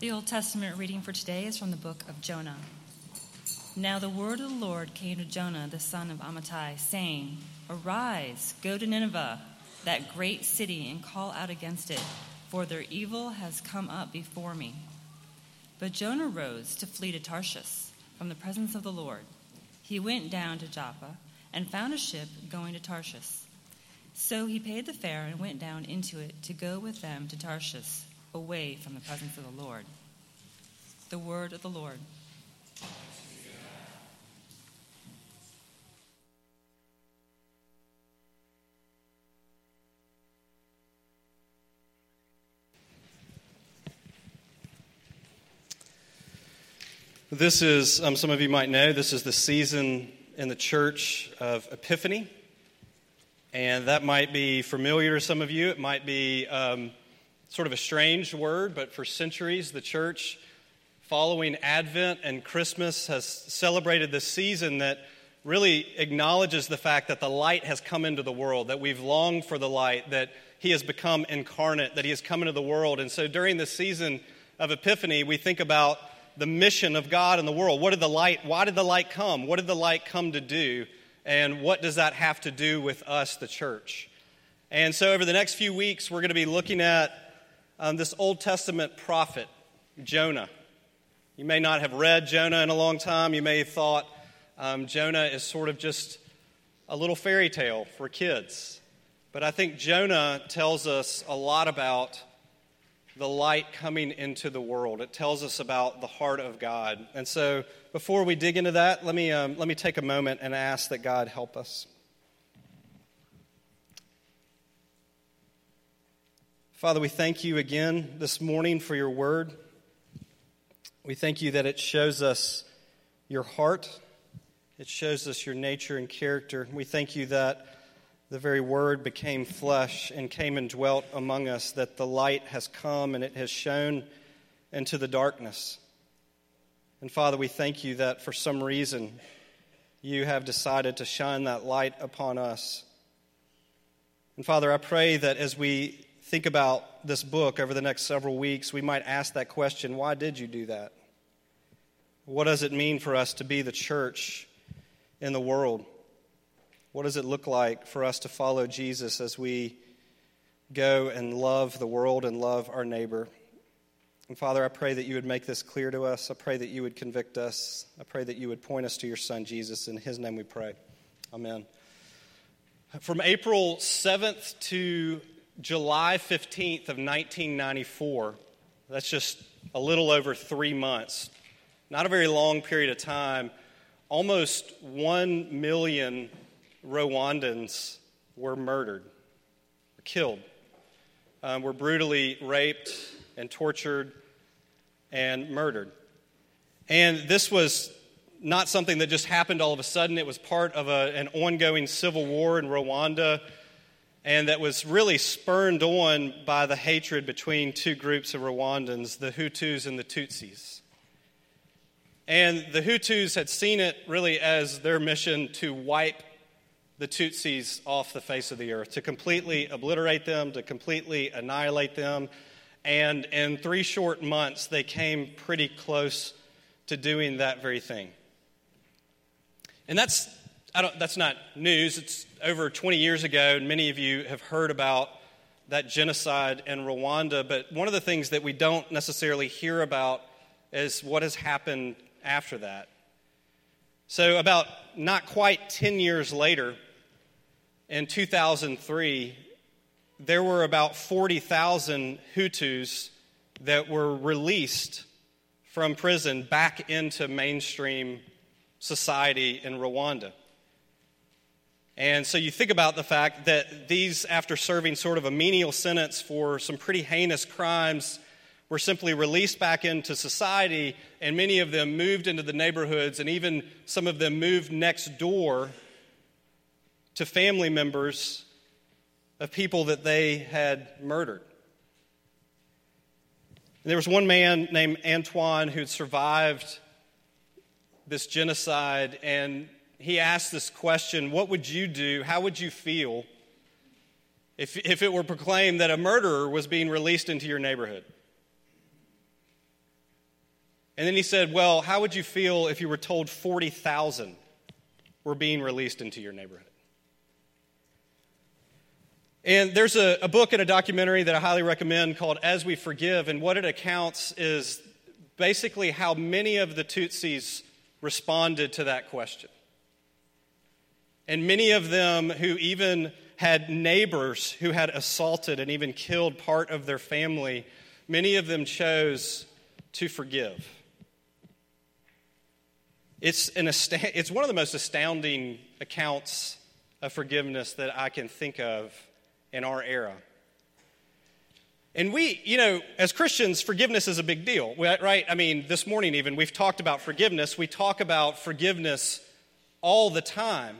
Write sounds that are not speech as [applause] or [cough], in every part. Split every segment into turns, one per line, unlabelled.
The Old Testament reading for today is from the book of Jonah. Now the word of the Lord came to Jonah, the son of Amittai, saying, Arise, go to Nineveh, that great city, and call out against it, for their evil has come up before me. But Jonah rose to flee to Tarshish from the presence of the Lord. He went down to Joppa and found a ship going to Tarshish. So he paid the fare and went down into it to go with them to Tarshish away from the presence of the Lord. The word of the Lord.
This is, um, some of you might know, this is the season in the church of Epiphany. And that might be familiar to some of you. It might be um, sort of a strange word, but for centuries, the church, following Advent and Christmas, has celebrated this season that really acknowledges the fact that the light has come into the world, that we've longed for the light, that he has become incarnate, that he has come into the world. And so during this season of Epiphany, we think about the mission of God in the world. What did the light, why did the light come? What did the light come to do? And what does that have to do with us, the church? And so over the next few weeks, we're going to be looking at um, this Old Testament prophet, Jonah. You may not have read Jonah in a long time. You may have thought um, Jonah is sort of just a little fairy tale for kids. But I think Jonah tells us a lot about the light coming into the world. It tells us about the heart of God. And so before we dig into that, let me, um, let me take a moment and ask that God help us. Father, we thank you again this morning for your word. We thank you that it shows us your heart, it shows us your nature and character. We thank you that the very word became flesh and came and dwelt among us, that the light has come and it has shone into the darkness. And Father, we thank you that for some reason you have decided to shine that light upon us. And Father, I pray that as we think about this book over the next several weeks, we might ask that question why did you do that? What does it mean for us to be the church in the world? What does it look like for us to follow Jesus as we go and love the world and love our neighbor? And Father, I pray that you would make this clear to us. I pray that you would convict us. I pray that you would point us to your Son, Jesus. In his name we pray. Amen. From April 7th to July 15th of 1994. That's just a little over three months. Not a very long period of time. Almost one million Rwandans were murdered, killed, um, were brutally raped and tortured and murdered. And this was not something that just happened all of a sudden. It was part of a, an ongoing civil war in Rwanda and that was really spurned on by the hatred between two groups of Rwandans, the Hutus and the Tutsis. And the Hutus had seen it really as their mission to wipe the Tutsis off the face of the earth, to completely obliterate them, to completely annihilate them. And in three short months, they came pretty close to doing that very thing. And that's that's not news. It's over 20 years ago, and many of you have heard about that genocide in Rwanda. But one of the things that we don't necessarily hear about is what has happened after that. So, about not quite 10 years later, in 2003, there were about 40,000 Hutus that were released from prison back into mainstream society in Rwanda. And so you think about the fact that these, after serving sort of a menial sentence for some pretty heinous crimes, were simply released back into society, and many of them moved into the neighborhoods, and even some of them moved next door to family members of people that they had murdered. And there was one man named Antoine who had survived this genocide, and he asked this question What would you do? How would you feel if, if it were proclaimed that a murderer was being released into your neighborhood? And then he said, Well, how would you feel if you were told 40,000 were being released into your neighborhood? And there's a, a, book and a documentary that I highly recommend called As We Forgive. And what it accounts is basically how many of the Tutsis responded to that question. And many of them who even had neighbors who had assaulted and even killed part of their family, many of them chose to forgive. It's, an it's one of the most astounding accounts of forgiveness that I can think of in our era. And we, you know, as Christians, forgiveness is a big deal, right? I mean, this morning even, we've talked about forgiveness. We talk about forgiveness all the time.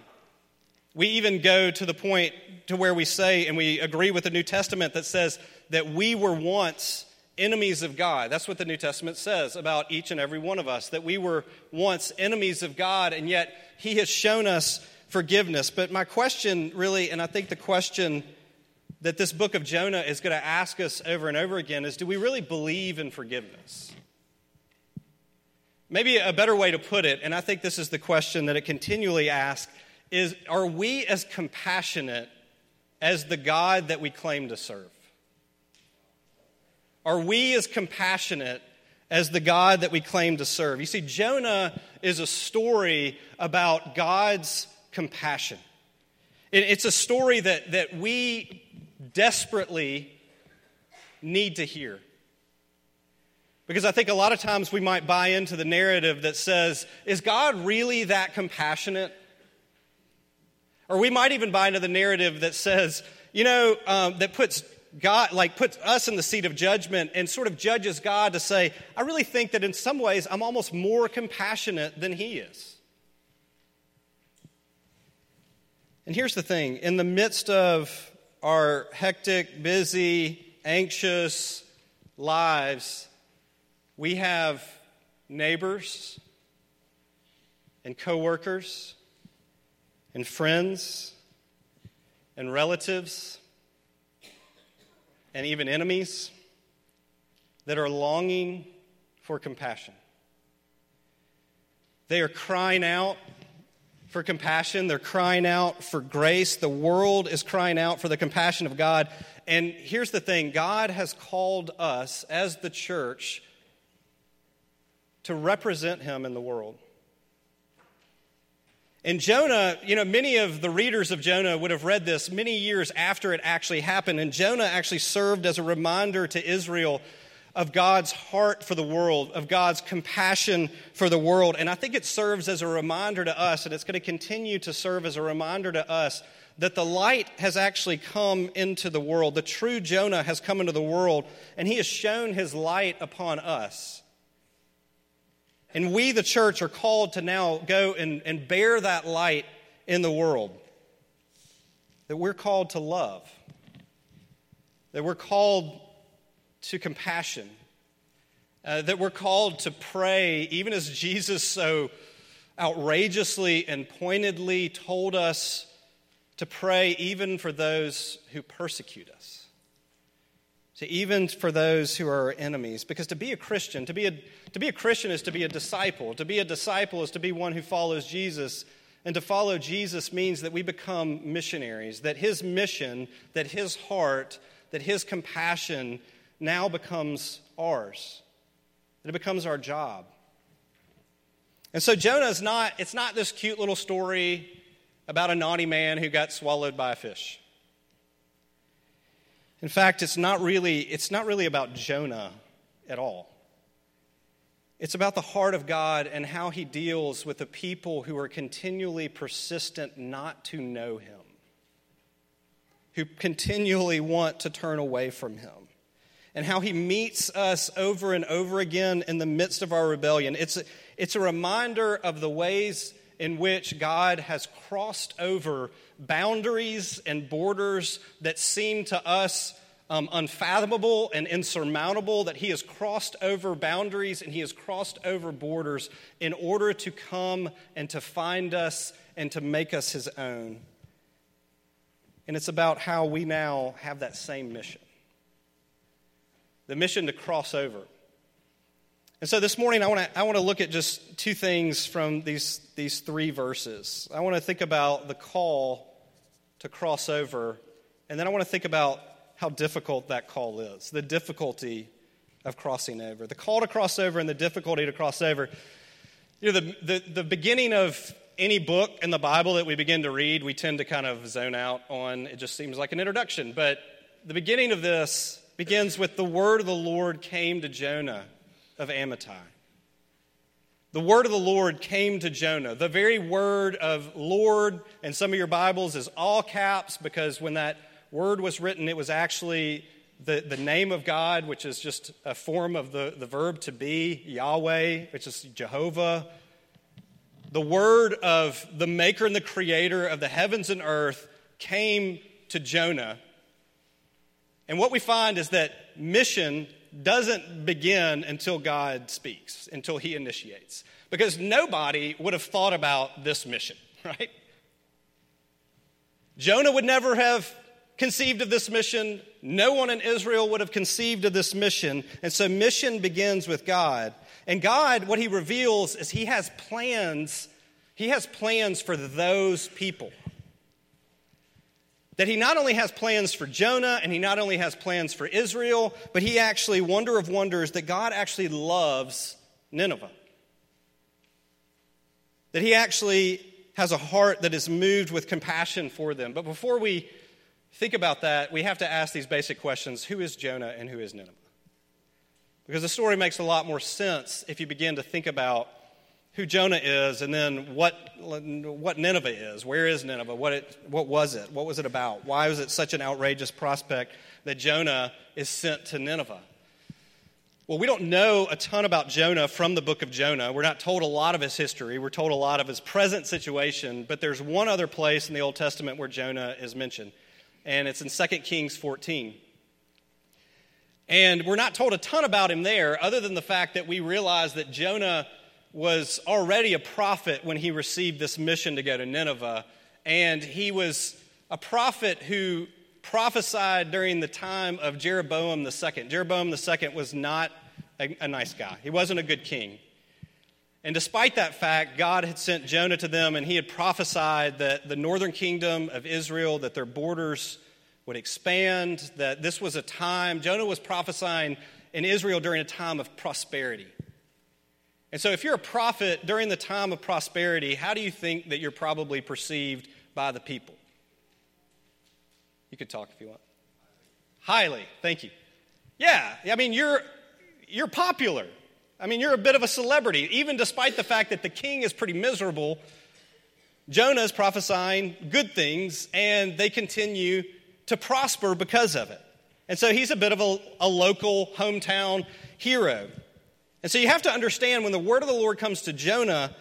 We even go to the point to where we say, and we agree with the New Testament that says that we were once enemies of God. That's what the New Testament says about each and every one of us, that we were once enemies of God, and yet He has shown us forgiveness. But my question, really, and I think the question that this book of Jonah is going to ask us over and over again is do we really believe in forgiveness? Maybe a better way to put it, and I think this is the question that it continually asks, is are we as compassionate as the God that we claim to serve? Are we as compassionate as the God that we claim to serve? You see, Jonah is a story about God's compassion. It's a story that, that we desperately need to hear. Because I think a lot of times we might buy into the narrative that says, is God really that compassionate? Or we might even buy into the narrative that says, you know, um, that puts God, like puts us in the seat of judgment and sort of judges God to say, I really think that in some ways I'm almost more compassionate than He is. And here's the thing in the midst of our hectic, busy, anxious lives, we have neighbors and coworkers and friends and relatives and even enemies that are longing for compassion. They are crying out for compassion. They're crying out for grace. The world is crying out for the compassion of God. And here's the thing God has called us as the church to represent Him in the world. And Jonah, you know, many of the readers of Jonah would have read this many years after it actually happened. And Jonah actually served as a reminder to Israel of God's heart for the world, of God's compassion for the world. And I think it serves as a reminder to us, and it's going to continue to serve as a reminder to us that the light has actually come into the world. The true Jonah has come into the world, and he has shown his light upon us. And we, the church, are called to now go and, and bear that light in the world. That we're called to love. That we're called to compassion. Uh, that we're called to pray, even as Jesus so outrageously and pointedly told us to pray, even for those who persecute us to even for those who are enemies. Because to be a Christian, to be a, to be a Christian is to be a disciple. To be a disciple is to be one who follows Jesus. And to follow Jesus means that we become missionaries, that his mission, that his heart, that his compassion now becomes ours, that it becomes our job. And so Jonah is not, it's not this cute little story about a naughty man who got swallowed by a fish. In fact, it's not really, it's not really about Jonah at all. It's about the heart of God and how he deals with the people who are continually persistent not to know him, who continually want to turn away from him, and how he meets us over and over again in the midst of our rebellion. It's a, it's a reminder of the ways in which God has crossed over boundaries and borders that seem to us um, unfathomable and insurmountable, that He has crossed over boundaries and He has crossed over borders in order to come and to find us and to make us His own. And it's about how we now have that same mission the mission to cross over And so this morning, I want to I want to look at just two things from these, these three verses. I want to think about the call to cross over, and then I want to think about how difficult that call is, the difficulty of crossing over. The call to cross over and the difficulty to cross over. You know, the, the, the beginning of any book in the Bible that we begin to read, we tend to kind of zone out on. It just seems like an introduction. But the beginning of this begins with the word of the Lord came to Jonah of Amittai. The word of the Lord came to Jonah. The very word of Lord in some of your Bibles is all caps because when that word was written, it was actually the, the name of God, which is just a form of the, the verb to be, Yahweh, which is Jehovah. The word of the maker and the creator of the heavens and earth came to Jonah. And what we find is that mission doesn't begin until God speaks, until he initiates. Because nobody would have thought about this mission, [laughs] right? Jonah would never have conceived of this mission. No one in Israel would have conceived of this mission. And so mission begins with God. And God, what he reveals is he has plans. He has plans for those people. That he not only has plans for Jonah and he not only has plans for Israel, but he actually, wonder of wonders, that God actually loves Nineveh. That he actually has a heart that is moved with compassion for them. But before we think about that, we have to ask these basic questions Who is Jonah and who is Nineveh? Because the story makes a lot more sense if you begin to think about who Jonah is and then what, what Nineveh is. Where is Nineveh? What, it, what was it? What was it about? Why was it such an outrageous prospect that Jonah is sent to Nineveh? Well, we don't know a ton about Jonah from the book of Jonah. We're not told a lot of his history. We're told a lot of his present situation, but there's one other place in the Old Testament where Jonah is mentioned, and it's in 2 Kings 14. And we're not told a ton about him there, other than the fact that we realize that Jonah was already a prophet when he received this mission to go to Nineveh. And he was a prophet who prophesied during the time of Jeroboam II. Jeroboam II was not a, a, nice guy, he wasn't a good king. And despite that fact, God had sent Jonah to them and he had prophesied that the northern kingdom of Israel, that their borders would expand, that this was a time, Jonah was prophesying in Israel during a time of prosperity. And so, if you're a prophet during the time of prosperity, how do you think that you're probably perceived by the people? You could talk if you want. Highly, thank you. Yeah, I mean, you're, you're popular. I mean, you're a bit of a celebrity, even despite the fact that the king is pretty miserable. Jonah is prophesying good things, and they continue to prosper because of it. And so he's a bit of a, a local hometown hero. And so you have to understand when the word of the Lord comes to Jonah,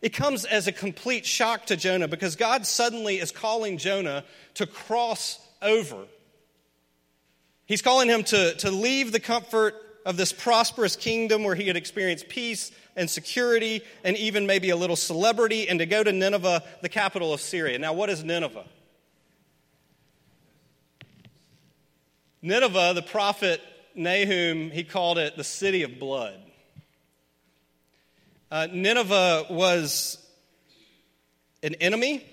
it comes as a complete shock to Jonah because God suddenly is calling Jonah to cross over. He's calling him to, to leave the comfort of this prosperous kingdom where he had experienced peace and security and even maybe a little celebrity and to go to Nineveh, the capital of Syria. Now, what is Nineveh? Nineveh, the prophet Nahum, he called it the city of blood. Uh, Nineveh was an enemy.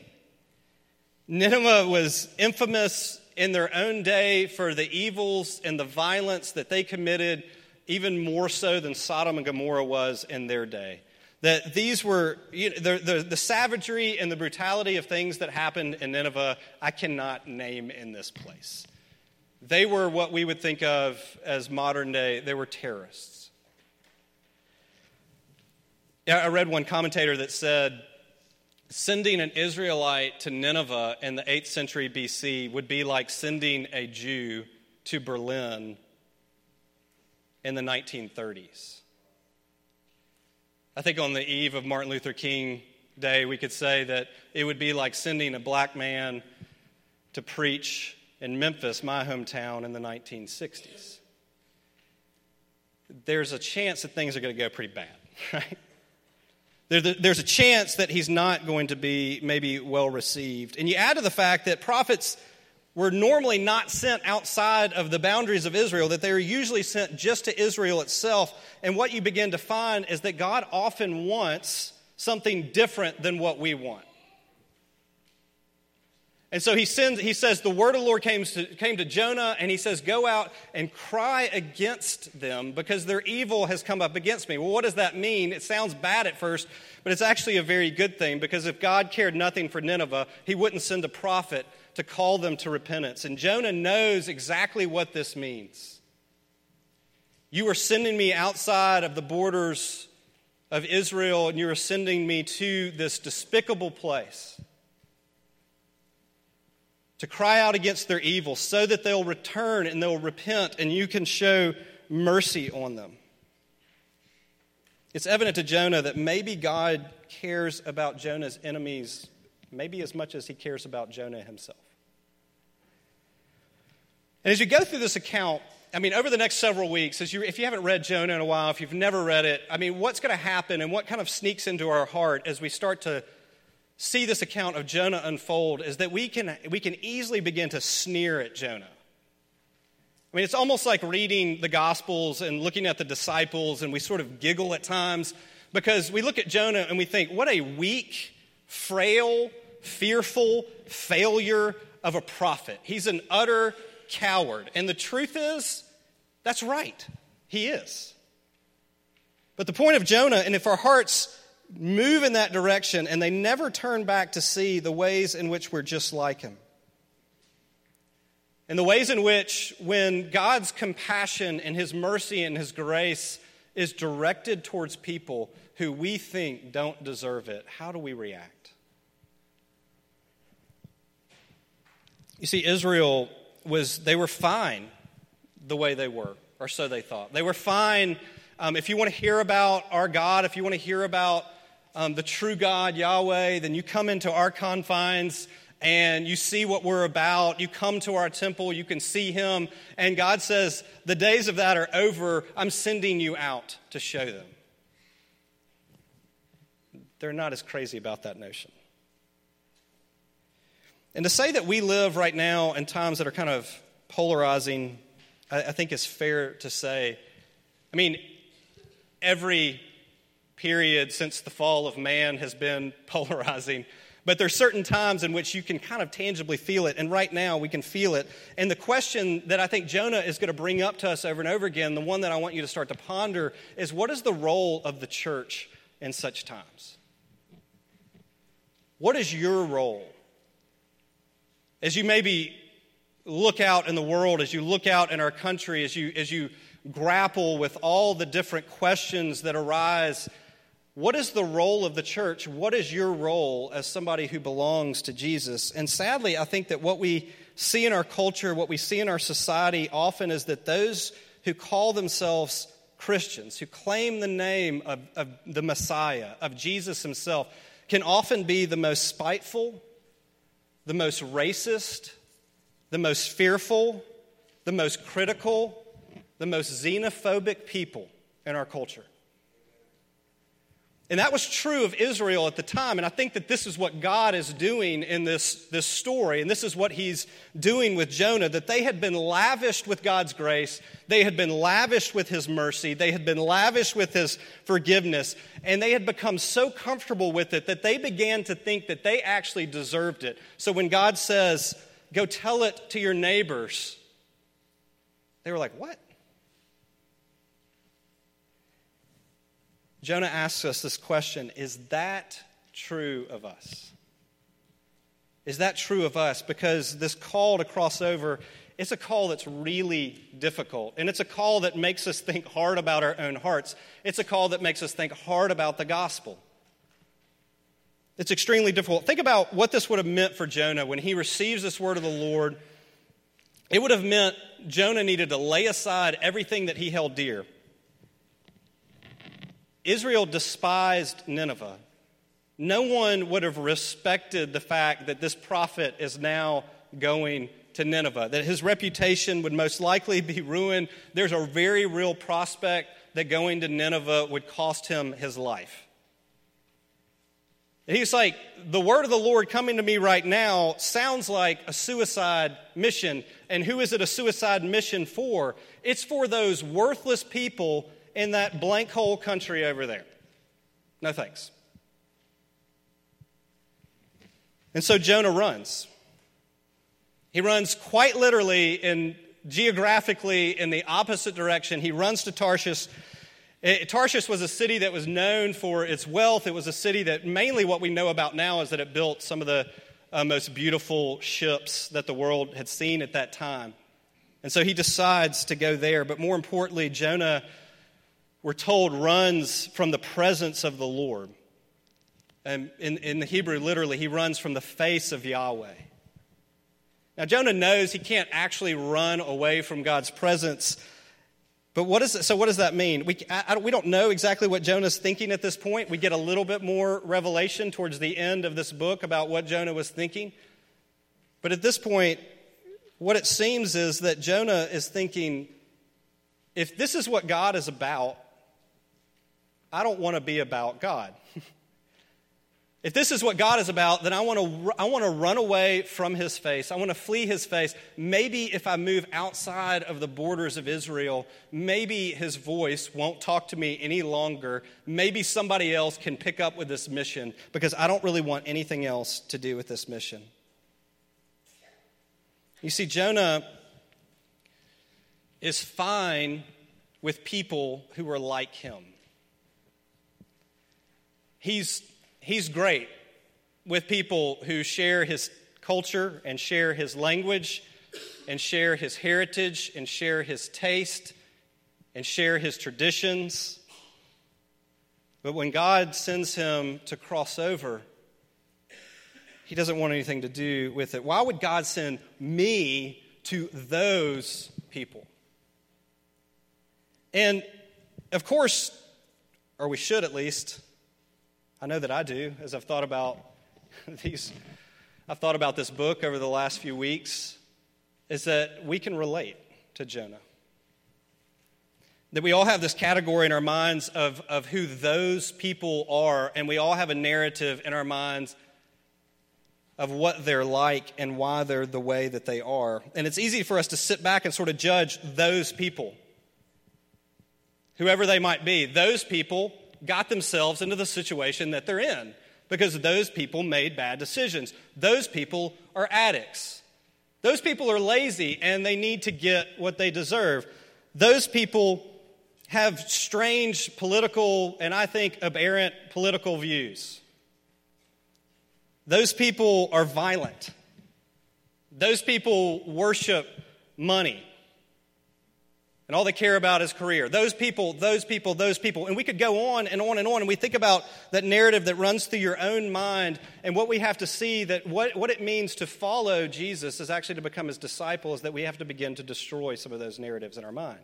Nineveh was infamous in their own day for the evils and the violence that they committed, even more so than Sodom and Gomorrah was in their day. That these were, you know, the, the, the savagery and the brutality of things that happened in Nineveh, I cannot name in this place. They were what we would think of as modern day, they were terrorists. I read one commentator that said sending an Israelite to Nineveh in the 8th century BC would be like sending a Jew to Berlin in the 1930s. I think on the eve of Martin Luther King Day, we could say that it would be like sending a black man to preach in Memphis, my hometown, in the 1960s. There's a chance that things are going to go pretty bad, [laughs] right? There's a chance that he's not going to be maybe well received. And you add to the fact that prophets were normally not sent outside of the boundaries of Israel, that they were usually sent just to Israel itself. And what you begin to find is that God often wants something different than what we want. And so he sends, he says, the word of the Lord came to, came to Jonah, and he says, Go out and cry against them because their evil has come up against me. Well, what does that mean? It sounds bad at first, but it's actually a very good thing because if God cared nothing for Nineveh, he wouldn't send a prophet to call them to repentance. And Jonah knows exactly what this means. You are sending me outside of the borders of Israel, and you are sending me to this despicable place to cry out against their evil so that they'll return and they'll repent and you can show mercy on them. It's evident to Jonah that maybe God cares about Jonah's enemies maybe as much as he cares about Jonah himself. And as you go through this account, I mean, over the next several weeks, as you, if you haven't read Jonah in a while, if you've never read it, I mean, what's going to happen and what kind of sneaks into our heart as we start to see this account of Jonah unfold is that we can, we can easily begin to sneer at Jonah. I mean, it's almost like reading the Gospels and looking at the disciples, and we sort of giggle at times because we look at Jonah and we think, what a weak, frail, fearful failure of a prophet. He's an utter coward. And the truth is, that's right. He is. But the point of Jonah, and if our hearts move in that direction and they never turn back to see the ways in which we're just like him. And the ways in which, when God's compassion and his mercy and his grace is directed towards people who we think don't deserve it, how do we react? You see, Israel was, they were fine the way they were, or so they thought. They were fine. Um, if you want to hear about our God, if you want to hear about um, the true God, Yahweh, then you come into our confines and you see what we're about. You come to our temple, you can see Him. And God says, The days of that are over. I'm sending you out to show them. They're not as crazy about that notion. And to say that we live right now in times that are kind of polarizing, I, I think is fair to say. I mean, every period since the fall of man has been [laughs] polarizing. But there's certain times in which you can kind of tangibly feel it, and right now we can feel it. And the question that I think Jonah is going to bring up to us over and over again, the one that I want you to start to ponder, is what is the role of the church in such times? What is your role? As you maybe look out in the world, as you look out in our country, as you, as you grapple with all the different questions that arise what is the role of the church? What is your role as somebody who belongs to Jesus? And sadly, I think that what we see in our culture, what we see in our society often is that those who call themselves Christians, who claim the name of, of the Messiah, of Jesus himself, can often be the most spiteful, the most racist, the most fearful, the most critical, the most xenophobic people in our culture. And that was true of Israel at the time. And I think that this is what God is doing in this, this story. And this is what he's doing with Jonah that they had been lavished with God's grace, they had been lavished with his mercy, they had been lavished with his forgiveness. And they had become so comfortable with it that they began to think that they actually deserved it. So when God says, Go tell it to your neighbors, they were like, What? Jonah asks us this question Is that true of us? Is that true of us? Because this call to cross over, it's a call that's really difficult. And it's a call that makes us think hard about our own hearts. It's a call that makes us think hard about the gospel. It's extremely difficult. Think about what this would have meant for Jonah when he receives this word of the Lord. It would have meant Jonah needed to lay aside everything that he held dear. Israel despised Nineveh. No one would have respected the fact that this prophet is now going to Nineveh, that his reputation would most likely be ruined. There's a very real prospect that going to Nineveh would cost him his life. He's like, the word of the Lord coming to me right now sounds like a suicide mission. And who is it a suicide mission for? It's for those worthless people in that blank hole country over there. No thanks. And so Jonah runs. He runs quite literally and geographically in the opposite direction. He runs to Tarshish it, Tarshish was a city that was known for its wealth. It was a city that mainly what we know about now is that it built some of the uh, most beautiful ships that the world had seen at that time. And so he decides to go there. But more importantly, Jonah, we're told, runs from the presence of the Lord. And in, in the Hebrew, literally, he runs from the face of Yahweh. Now, Jonah knows he can't actually run away from God's presence but what is it, so what does that mean? We, I, we don't know exactly what Jonah's thinking at this point. We get a little bit more revelation towards the end of this book about what Jonah was thinking. But at this point, what it seems is that Jonah is thinking, if this is what God is about, I don't want to be about God. If this is what God is about, then I want to I want to run away from his face. I want to flee his face. Maybe if I move outside of the borders of Israel, maybe his voice won't talk to me any longer. Maybe somebody else can pick up with this mission because I don't really want anything else to do with this mission. You see Jonah is fine with people who are like him. He's he's great with people who share his culture and share his language and share his heritage and share his taste and share his traditions. But when God sends him to cross over, he doesn't want anything to do with it. Why would God send me to those people? And of course, or we should at least, I know that I do as I've thought about [laughs] these, I've thought about this book over the last few weeks, is that we can relate to Jonah. That we all have this category in our minds of, of who those people are, and we all have a narrative in our minds of what they're like and why they're the way that they are. And it's easy for us to sit back and sort of judge those people, whoever they might be. Those people got themselves into the situation that they're in because those people made bad decisions. Those people are addicts. Those people are lazy and they need to get what they deserve. Those people have strange political and I think aberrant political views. Those people are violent. Those people worship money and all they care about is career. Those people, those people, those people. And we could go on and on and on. And we think about that narrative that runs through your own mind and what we have to see that what, what it means to follow Jesus is actually to become his disciples, that we have to begin to destroy some of those narratives in our mind.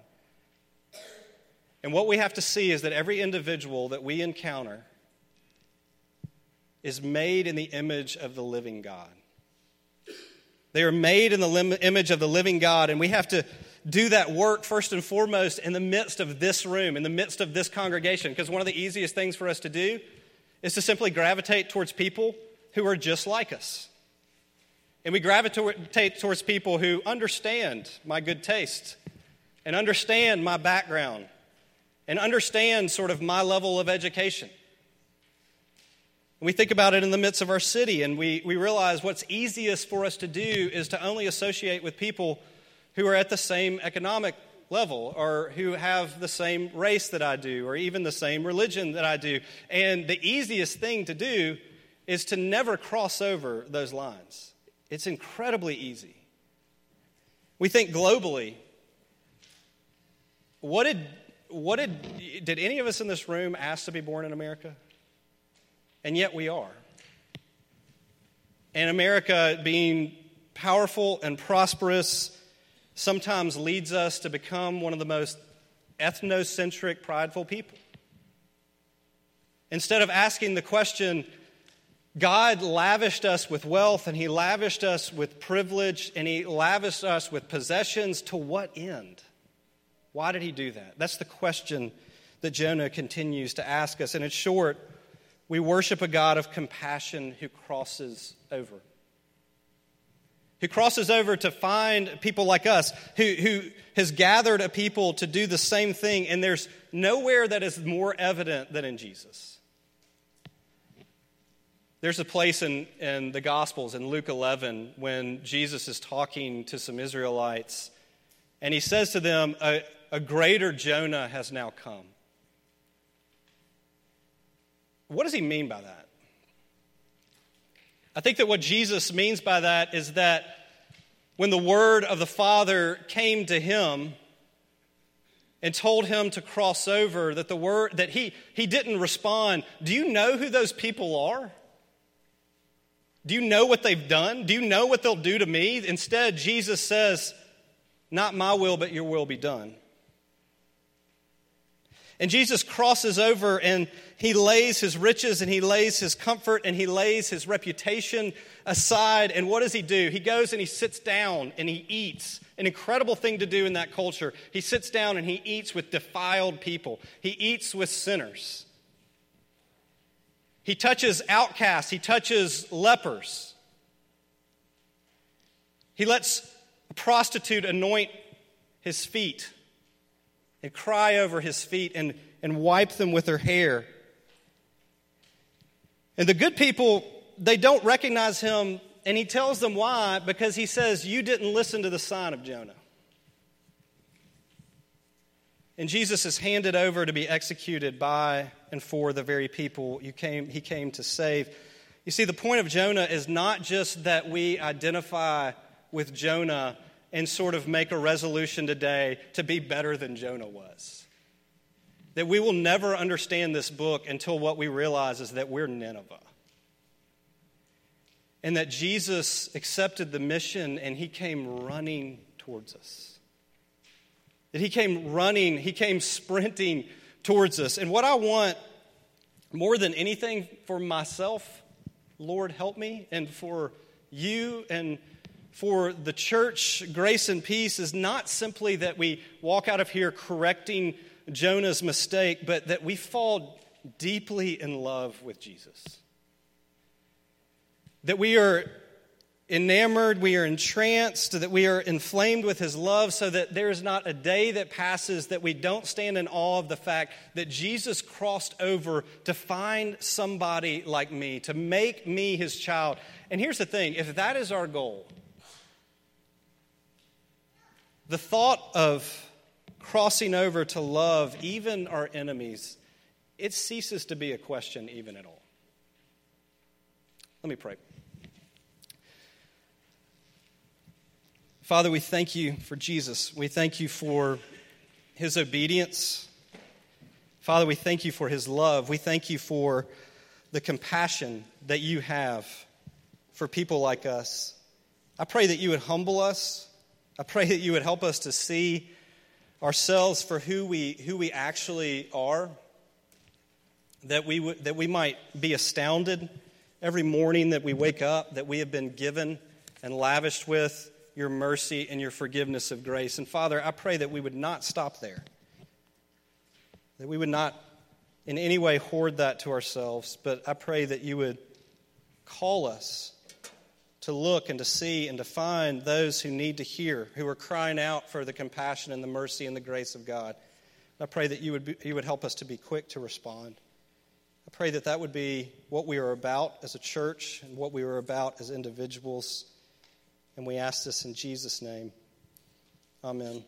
And what we have to see is that every individual that we encounter is made in the image of the living God. They are made in the lim- image of the living God, and we have to do that work first and foremost in the midst of this room, in the midst of this congregation. Because one of the easiest things for us to do is to simply gravitate towards people who are just like us. And we gravitate towards people who understand my good taste and understand my background and understand sort of my level of education. And we think about it in the midst of our city and we, we realize what's easiest for us to do is to only associate with people who are at the same economic level or who have the same race that I do or even the same religion that I do. And the easiest thing to do is to never cross over those lines. It's incredibly easy. We think globally. What did, what did, did any of us in this room ask to be born in America? And yet we are. And America being powerful and prosperous sometimes leads us to become one of the most ethnocentric, prideful people. Instead of asking the question, God lavished us with wealth and He lavished us with privilege and He lavished us with possessions to what end? Why did He do that? That's the question that Jonah continues to ask us. And in short, We worship a God of compassion who crosses over. Who crosses over to find people like us, who, who has gathered a people to do the same thing, and there's nowhere that is more evident than in Jesus. There's a place in, in the Gospels, in Luke 11, when Jesus is talking to some Israelites, and he says to them, A, a greater Jonah has now come. What does he mean by that? I think that what Jesus means by that is that when the word of the Father came to him, and told him to cross over that the word that he he didn't respond do you know who those people are do you know what they've done? Do you know what they'll do to me? Instead, Jesus says, Not my will, but your will be done. And Jesus crosses over and he lays his riches and he lays his comfort and he lays his reputation aside. And what does he do? He goes and he sits down and he eats. An incredible thing to do in that culture. He sits down and he eats with defiled people, he eats with sinners. He touches outcasts, he touches lepers. He lets a prostitute anoint his feet and cry over his feet and, and wipe them with her hair. And the good people, they don't recognize him, and he tells them why because he says, You didn't listen to the sign of Jonah. And Jesus is handed over to be executed by and for the very people you came, he came to save. You see, the point of Jonah is not just that we identify with Jonah and sort of make a resolution today to be better than Jonah was. That we will never understand this book until what we realize is that we're Nineveh. And that Jesus accepted the mission and he came running towards us. That he came running, he came sprinting towards us. And what I want more than anything for myself, Lord, help me, and for you and for the church, grace and peace is not simply that we walk out of here correcting Jonah's mistake, but that we fall deeply in love with Jesus. That we are enamored, we are entranced, that we are inflamed with his love, so that there is not a day that passes that we don't stand in awe of the fact that Jesus crossed over to find somebody like me, to make me his child. And here's the thing if that is our goal, the thought of crossing over to love even our enemies, it ceases to be a question even at all. Let me pray. Father, we thank you for Jesus. We thank you for his obedience. Father, we thank you for his love. We thank you for the compassion that you have for people like us. I pray that you would humble us. I pray that you would help us to see ourselves for who we, who we actually are, that we, w- that we might be astounded every morning that we wake up, that we have been given and lavished with your mercy and your forgiveness of grace. And Father, I pray that we would not stop there, that we would not in any way hoard that to ourselves, but I pray that you would call us to look and to see and to find those who need to hear, who are crying out for the compassion and the mercy and the grace of God. I pray that you would, be, you would help us to be quick to respond. I pray that that would be what we are about as a church and what we are about as individuals. And we ask this in Jesus' name. Amen.